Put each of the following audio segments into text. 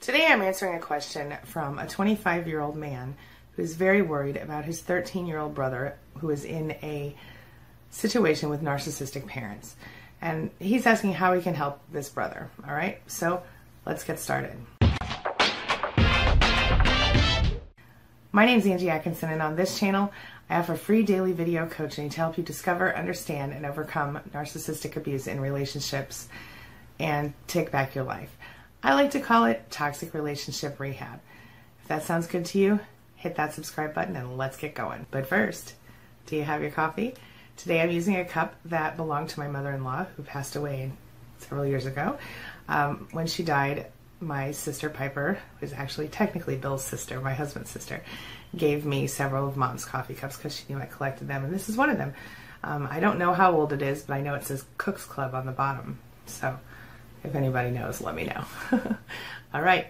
Today I'm answering a question from a 25 year old man who is very worried about his 13 year old brother who is in a situation with narcissistic parents. And he's asking how he can help this brother. All right, so let's get started. My name is Angie Atkinson, and on this channel, I offer free daily video coaching to help you discover, understand, and overcome narcissistic abuse in relationships and take back your life. I like to call it toxic relationship rehab. If that sounds good to you, hit that subscribe button and let's get going. But first, do you have your coffee? Today I'm using a cup that belonged to my mother in law who passed away several years ago. Um, when she died, my sister Piper, who's actually technically Bill's sister, my husband's sister, gave me several of mom's coffee cups because she knew I collected them, and this is one of them. Um, I don't know how old it is, but I know it says Cook's Club on the bottom. So if anybody knows, let me know. All right,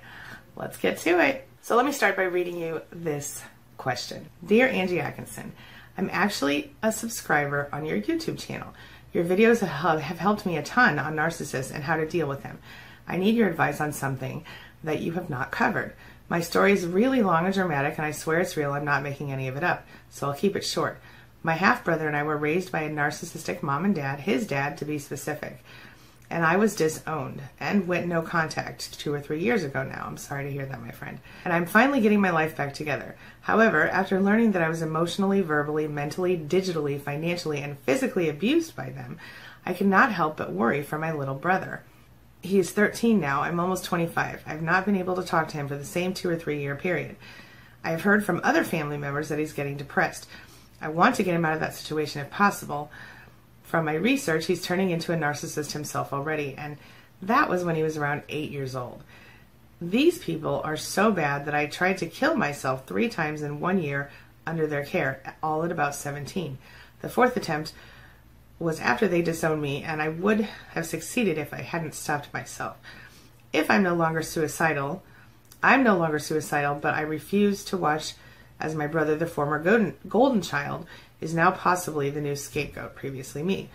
let's get to it. So let me start by reading you this question. Dear Angie Atkinson, I'm actually a subscriber on your YouTube channel. Your videos have helped me a ton on narcissists and how to deal with them. I need your advice on something that you have not covered. My story is really long and dramatic, and I swear it's real. I'm not making any of it up, so I'll keep it short. My half brother and I were raised by a narcissistic mom and dad, his dad to be specific and I was disowned and went no contact two or three years ago now. I'm sorry to hear that, my friend. And I'm finally getting my life back together. However, after learning that I was emotionally, verbally, mentally, digitally, financially, and physically abused by them, I cannot help but worry for my little brother. He is 13 now. I'm almost 25. I've not been able to talk to him for the same two or three year period. I have heard from other family members that he's getting depressed. I want to get him out of that situation if possible, from my research, he's turning into a narcissist himself already, and that was when he was around eight years old. These people are so bad that I tried to kill myself three times in one year under their care, all at about 17. The fourth attempt was after they disowned me, and I would have succeeded if I hadn't stopped myself. If I'm no longer suicidal, I'm no longer suicidal, but I refuse to watch as my brother, the former golden, golden child, is now possibly the new scapegoat, previously me.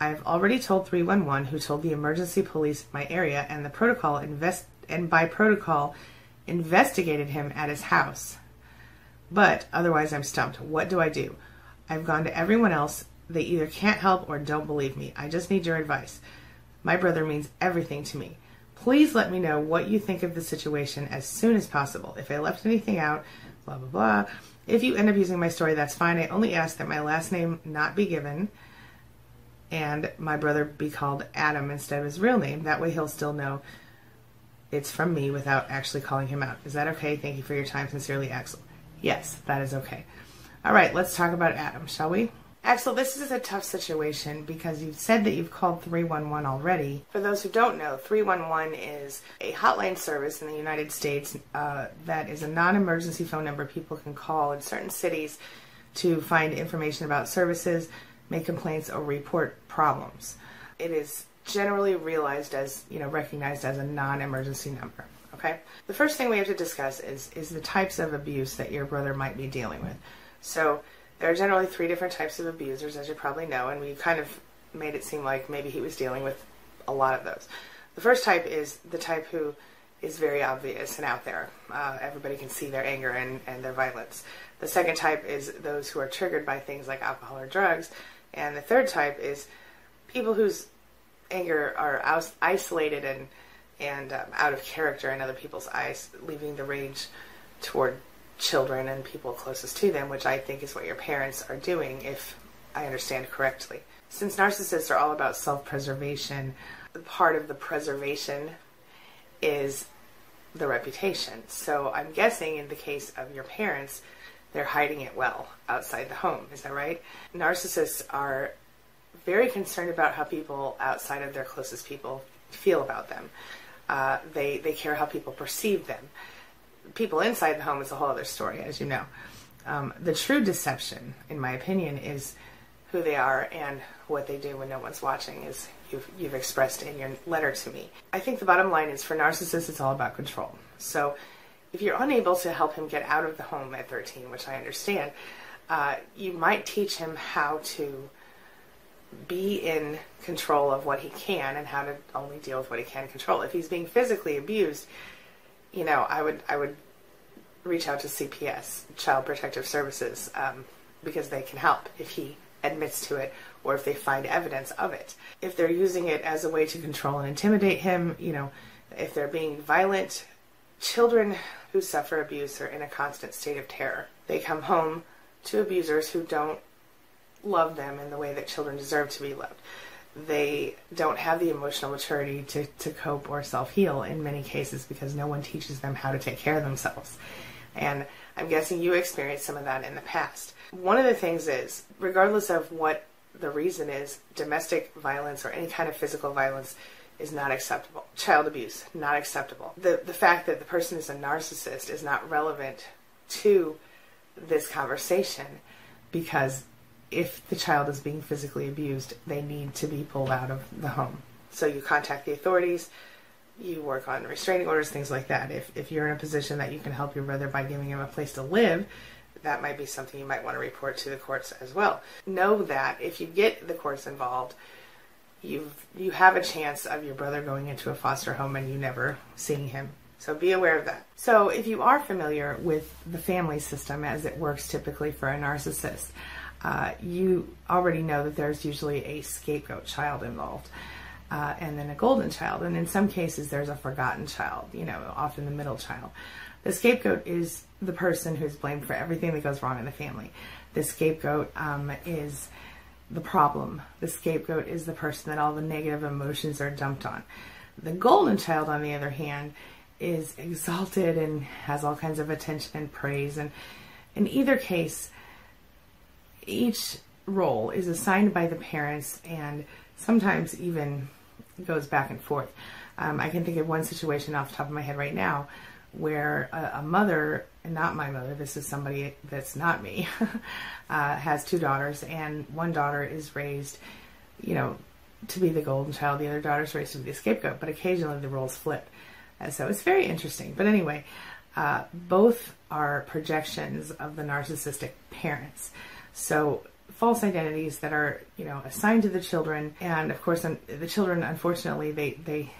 I've already told 311, who told the emergency police my area, and the protocol invest and by protocol investigated him at his house. But otherwise, I'm stumped. What do I do? I've gone to everyone else. They either can't help or don't believe me. I just need your advice. My brother means everything to me. Please let me know what you think of the situation as soon as possible. If I left anything out, blah, blah, blah. If you end up using my story, that's fine. I only ask that my last name not be given and my brother be called Adam instead of his real name. That way he'll still know it's from me without actually calling him out. Is that okay? Thank you for your time. Sincerely, Axil. Yes, that is okay. All right, let's talk about Adam, shall we? Axil, this is a tough situation because you've said that you've called 311 already. For those who don't know, 311 is a hotline service in the United States uh, that is a non emergency phone number people can call in certain cities to find information about services, make complaints, or report problems. It is generally realized as, you know, recognized as a non emergency number. Okay? The first thing we have to discuss is, is the types of abuse that your brother might be dealing with. So, there are generally three different types of abusers, as you probably know, and we kind of made it seem like maybe he was dealing with a lot of those. The first type is the type who is very obvious and out there. Uh, everybody can see their anger and, and their violence. The second type is those who are triggered by things like alcohol or drugs. And the third type is people whose anger are isolated and and um, out of character in other people's eyes, leaving the rage toward children and people closest to them, which I think is what your parents are doing, if I understand correctly. Since narcissists are all about self preservation, part of the preservation is the reputation. So I'm guessing in the case of your parents, they're hiding it well outside the home. Is that right? Narcissists are very concerned about how people outside of their closest people feel about them. Uh, they they care how people perceive them people inside the home is a whole other story, as you know. Um, the true deception, in my opinion, is who they are and what they do when no one's watching, as you've, you've expressed in your letter to me. I think the bottom line is for narcissists, it's all about control. So if you're unable to help him get out of the home at 13, which I understand, uh, you might teach him how to be in control of what he can and how to only deal with what he can control. If he's being physically abused, you know, I would I would reach out to CPS, Child Protective Services, um, because they can help if he admits to it or if they find evidence of it. If they're using it as a way to control and intimidate him, you know, if they're being violent, children who suffer abuse are in a constant state of terror. They come home to abusers who don't love them in the way that children deserve to be loved. They don't have the emotional maturity to, to cope or self heal in many cases because no one teaches them how to take care of themselves. And I'm guessing you experienced some of that in the past. One of the things is, regardless of what the reason is, domestic violence or any kind of physical violence is not acceptable. Child abuse, not acceptable. The, the fact that the person is a narcissist is not relevant to this conversation because if the child is being physically abused, they need to be pulled out of the home. So you contact the authorities, you work on restraining orders, things like that. If, if you're in a position that you can help your brother by giving him a place to live, that might be something you might want to report to the courts as well. Know that if you get the courts involved, you've you have a chance of your brother going into a foster home and you never seeing him. So be aware of that. So if you are familiar with the family system as it works typically for a narcissist, uh, you already know that there's usually a scapegoat child involved. Uh, and then a golden child, and in some cases there's a forgotten child, you know, often the middle child. The scapegoat is the person who's blamed for everything that goes wrong in the family. The scapegoat um, is the problem. The scapegoat is the person that all the negative emotions are dumped on. The golden child, on the other hand, is exalted and has all kinds of attention and praise. And in either case, each role is assigned by the parents and sometimes even goes back and forth. Um, I can think of one situation off the top of my head right now where a, a mother, not my mother, this is somebody that's not me, uh, has two daughters, and one daughter is raised, you know, to be the golden child, the other daughter is raised to be the scapegoat, but occasionally the roles flip. And so it's very interesting. But anyway, uh, both are projections of the narcissistic parents. So false identities that are you know assigned to the children, and of course the children unfortunately they they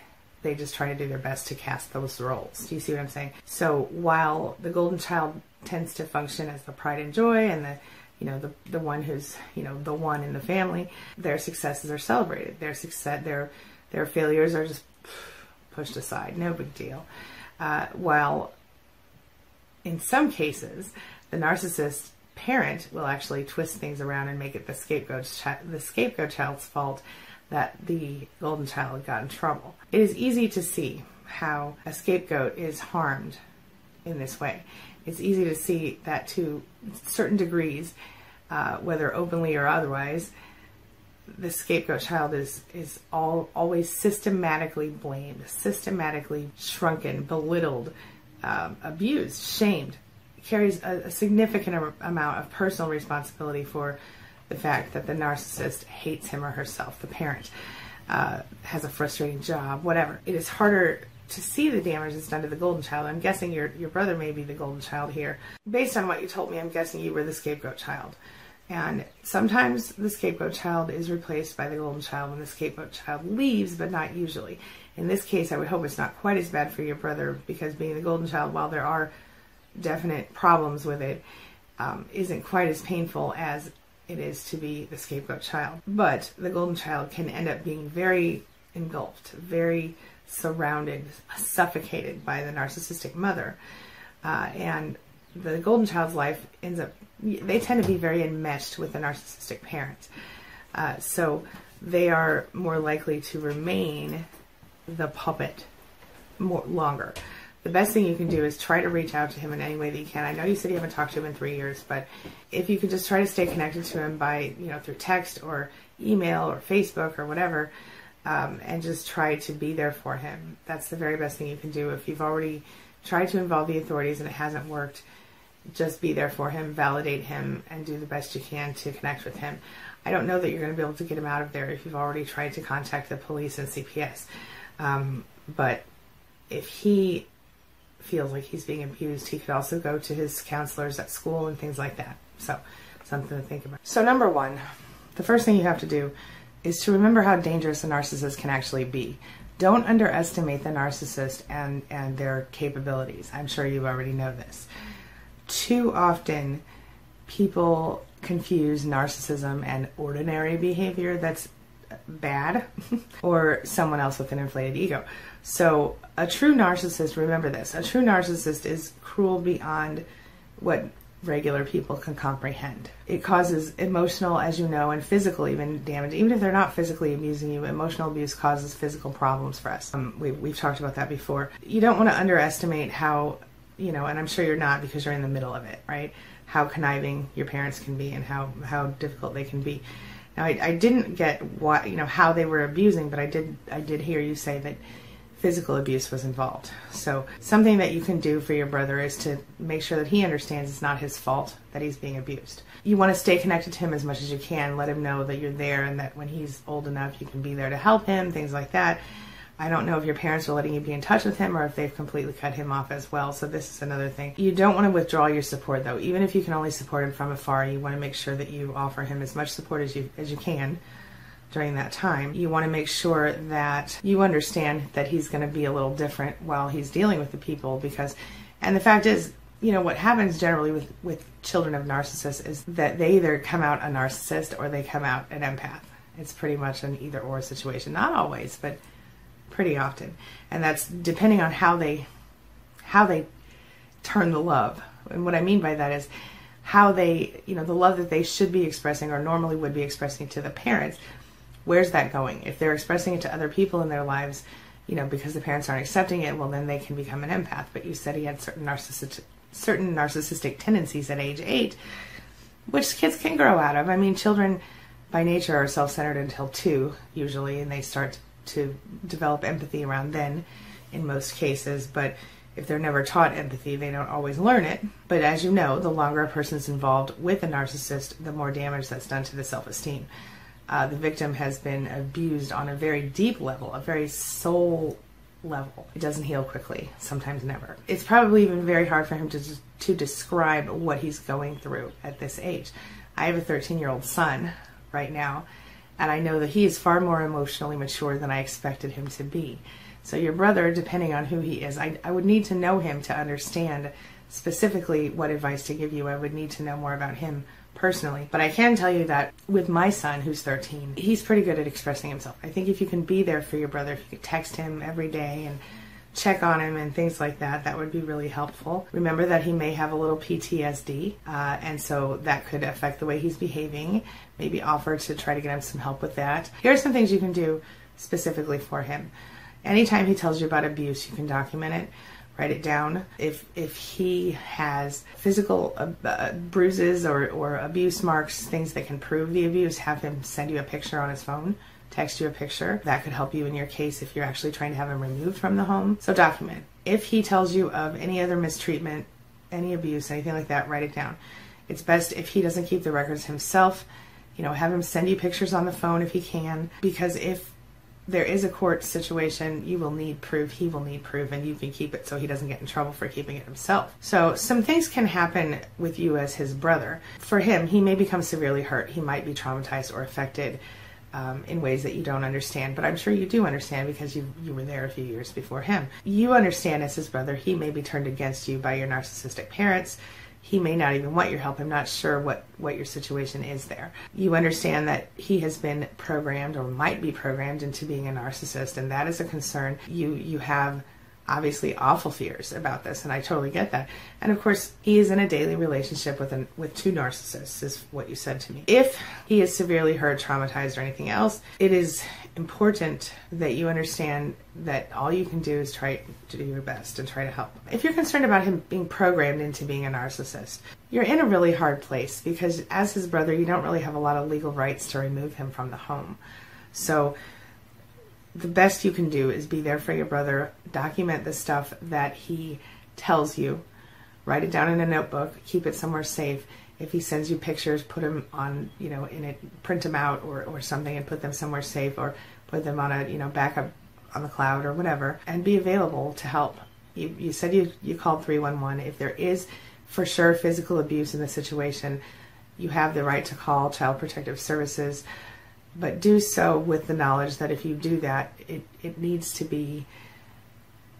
they just try to do their best to cast those roles. Do you see what I'm saying? So while the golden child tends to function as the pride and joy and the you know the the one who's you know the one in the family, their successes are celebrated. Their success their their failures are just pushed aside. No big deal. Uh, while in some cases, the narcissist parent will actually twist things around and make it the scapegoat the scapegoat child's fault that the golden child got in trouble. It is easy to see how a scapegoat is harmed in this way. It's easy to see that to certain degrees, uh, whether openly or otherwise, the scapegoat child is is all always systematically blamed, systematically shrunken, belittled, um, abused, shamed carries a, a significant amount of personal responsibility for the fact that the narcissist hates him or herself, the parent, uh, has a frustrating job, whatever. It is harder to see the damage that's done to the golden child. I'm guessing your your brother may be the golden child here. Based on what you told me, I'm guessing you were the scapegoat child. And sometimes the scapegoat child is replaced by the golden child when the scapegoat child leaves, but not usually. In this case, I would hope it's not quite as bad for your brother because being the golden child, while there are definite problems with it, um, not quite as painful as it is to be the scapegoat child. But the golden child can end up being very engulfed, very surrounded, suffocated by the narcissistic mother. Uh, and the golden child's life ends up, they tend to be very enmeshed with the narcissistic parent. Uh, so they are more likely to remain the puppet more longer the best thing you can do is try to reach out to him in any way that you can. I know you said you haven't talked to him in three years, but if you could just try to stay connected to him by, you know, through text or email or Facebook or whatever, um, and just try to be there for him. That's the very best thing you can do. If you've already tried to involve the authorities and it hasn't worked, just be there for him, validate him, and do the best you can to connect with him. I don't know that you're going to be able to get him out of there if you've already tried to contact the police and CPS. Um, but if he feels like he's being abused, he could also go to his counselors at school and things like that. So, something to think about. So, number one, the first thing you have to do is to remember how dangerous a narcissist can actually be. Don't underestimate the narcissist and, and their capabilities. I'm sure you already know this. Too often, people confuse narcissism and ordinary behavior that's bad or someone else with an inflated ego. So, a true narcissist, remember this a true narcissist is cruel beyond what regular people can comprehend. It causes emotional, as you know, and physical even damage. Even if they're not physically abusing you, emotional abuse causes physical problems for us. Um, we, we've talked about that before. You don't want to underestimate how, you know, and I'm sure you're not because you're in the middle of it, right? How conniving your parents can be and how, how difficult they can be. Now, I, I didn't get what, you know, how they were abusing, but I did, I did hear you say that physical abuse was involved. So, something that you can do for your brother is to make sure that he understands it's not his fault that he's being abused. You want to stay connected to him as much as you can, let him know that you're there and that when he's old enough, you can be there to help him, things like that. I don't know if your parents are letting you be in touch with him or if they've completely cut him off as well. So this is another thing. You don't want to withdraw your support though. Even if you can only support him from afar, you want to make sure that you offer him as much support as you as you can during that time. You want to make sure that you understand that he's going to be a little different while he's dealing with the people because and the fact is, you know, what happens generally with with children of narcissists is that they either come out a narcissist or they come out an empath. It's pretty much an either or situation. Not always, but pretty often. And that's depending on how they how they turn the love. And what I mean by that is how they, you know, the love that they should be expressing or normally would be expressing to the parents where's that going? If they're expressing it to other people in their lives, you know, because the parents aren't accepting it, well, then they can become an empath. But you said he had certain narcissistic, certain narcissistic tendencies at age eight, which kids can grow out of. I mean, children by nature are self-centered until two usually, and they start to develop empathy around then, in most cases. But if they're never taught empathy, they don't always learn it. But as you know, the longer a person's involved with a narcissist, the more damage that's done to the self-esteem uh, the victim has been abused on a very deep level, a very soul level. It doesn't heal quickly, sometimes never. It's probably even very hard for him to to describe what he's going through at this age. I have a 13-year-old son right now, and I know that he is far more emotionally mature than I expected him to be. So your brother, depending on who he is, I, I would need to know him to understand specifically what advice to give you. I would need to know more about him personally. But I can tell you that with my son, who's 13, he's pretty good at expressing himself. I think if you can be there for your brother, if you could text him every day and check on him and things like that, that would be really helpful. Remember that he may have a little PTSD, uh, and so that could affect the way he's behaving. Maybe offer to try to get him some help with that. Here are some things you can do specifically for him. Anytime he tells you about abuse, you can document it write it down. If if he has physical uh, uh, bruises or, or abuse marks, things that can prove the abuse, have him send you a picture on his phone, text you a picture. That could help you in your case if you're actually trying to have him removed from the home. So document. If he tells you of any other mistreatment, any abuse, anything like that, write it down. It's best if he doesn't keep the records himself. You know, have him send you pictures on the phone if he can, because if there is a court situation, you will need proof, he will need proof, and you can keep it so he doesn't get in trouble for keeping it himself. So, some things can happen with you as his brother. For him, he may become severely hurt, he might be traumatized or affected. Um, in ways that you don't understand, but I'm sure you do understand because you you were there a few years before him. You understand as his brother, he may be turned against you by your narcissistic parents he may not even want your help. I'm not sure what, what your situation is there. You understand that he has been programmed or might be programmed into being a narcissist, and that is a concern. You you have obviously awful fears about this, and I totally get that. And of course, he is in a daily relationship with an, with two narcissists, is what you said to me. If he is severely hurt, traumatized, or anything else, it is important that you understand that all you can do is try to do your best and try to help. If you're concerned about him being programmed into being a narcissist, you're in a really hard place because as his brother, you don't really have a lot of legal rights to remove him from the home. So the best you can do is be there for your brother, document the stuff that he tells you, write it down in a notebook, keep it somewhere safe. If he sends you pictures, put them on, you know, in it, print them out or, or something and put them somewhere safe or put them on a, you know, backup on the cloud or whatever and be available to help. You, you said you, you called 311. If there is for sure physical abuse in the situation, you have the right to call Child Protective Services but do so with the knowledge that if you do that, it, it needs to be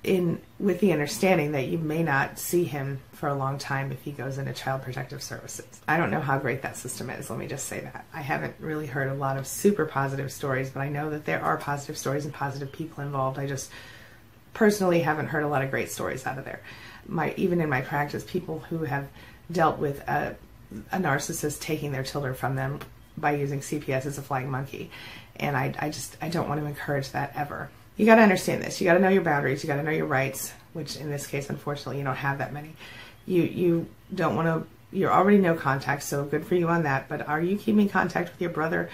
in with the understanding that you may not see him for a long time if he goes into child protective services. I don't know how great that system is, let me just say that. I haven't really heard a lot of super positive stories, but I know that there are positive stories and positive people involved. I just personally haven't heard a lot of great stories out of there. My even in my practice, people who have dealt with a, a narcissist taking their children from them by using CPS as a flying monkey. And I, I just I don't want to encourage that ever you got to understand this. You got to know your boundaries. You got to know your rights, which in this case, unfortunately, you don't have that many. You you don't want to. You're already no contact, so good for you on that. But are you keeping contact with your brother?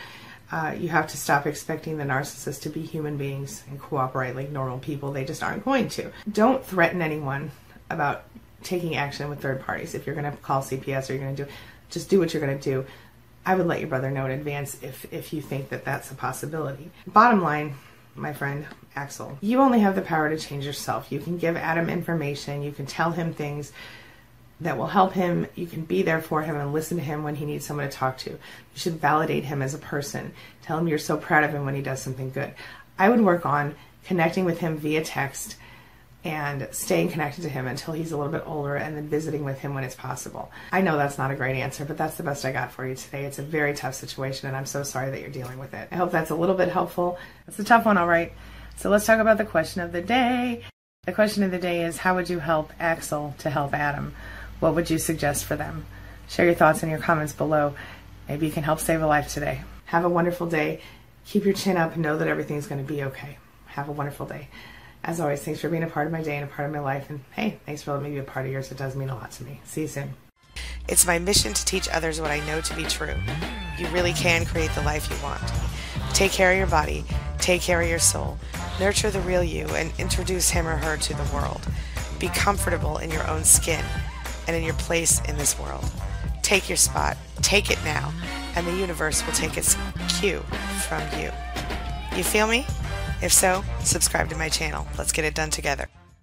Uh, you have to stop expecting the narcissist to be human beings and cooperate like normal people. They just aren't going to. Don't threaten anyone about taking action with third parties. If you're going to call CPS or you're going to do, just do what you're going to do. I would let your brother know in advance if if you think that that's a possibility. Bottom line, my friend Axil. You only have the power to change yourself. You can give Adam information, you can tell him things that will help him. You can be there for him and listen to him when he needs someone to talk to. You should validate him as a person. Tell him you're so proud of him when he does something good. I would work on connecting with him via text and staying connected to him until he's a little bit older and then visiting with him when it's possible. I know that's not a great answer, but that's the best I got for you today. It's a very tough situation and I'm so sorry that you're dealing with it. I hope that's a little bit helpful. It's a tough one, all right. So let's talk about the question of the day. The question of the day is how would you help Axil to help Adam? What would you suggest for them? Share your thoughts in your comments below. Maybe you can help save a life today. Have a wonderful day. Keep your chin up and know that everything's going to be okay. Have a wonderful day. As always, thanks for being a part of my day and a part of my life. And hey, thanks for letting me be a part of yours. It does mean a lot to me. See you soon. It's my mission to teach others what I know to be true. You really can create the life you want. Take care of your body, take care of your soul, Nurture the real you and introduce him or her to the world. Be comfortable in your own skin and in your place in this world. Take your spot, take it now, and the universe will take its cue from you. You feel me? If so, subscribe to my channel. Let's get it done together.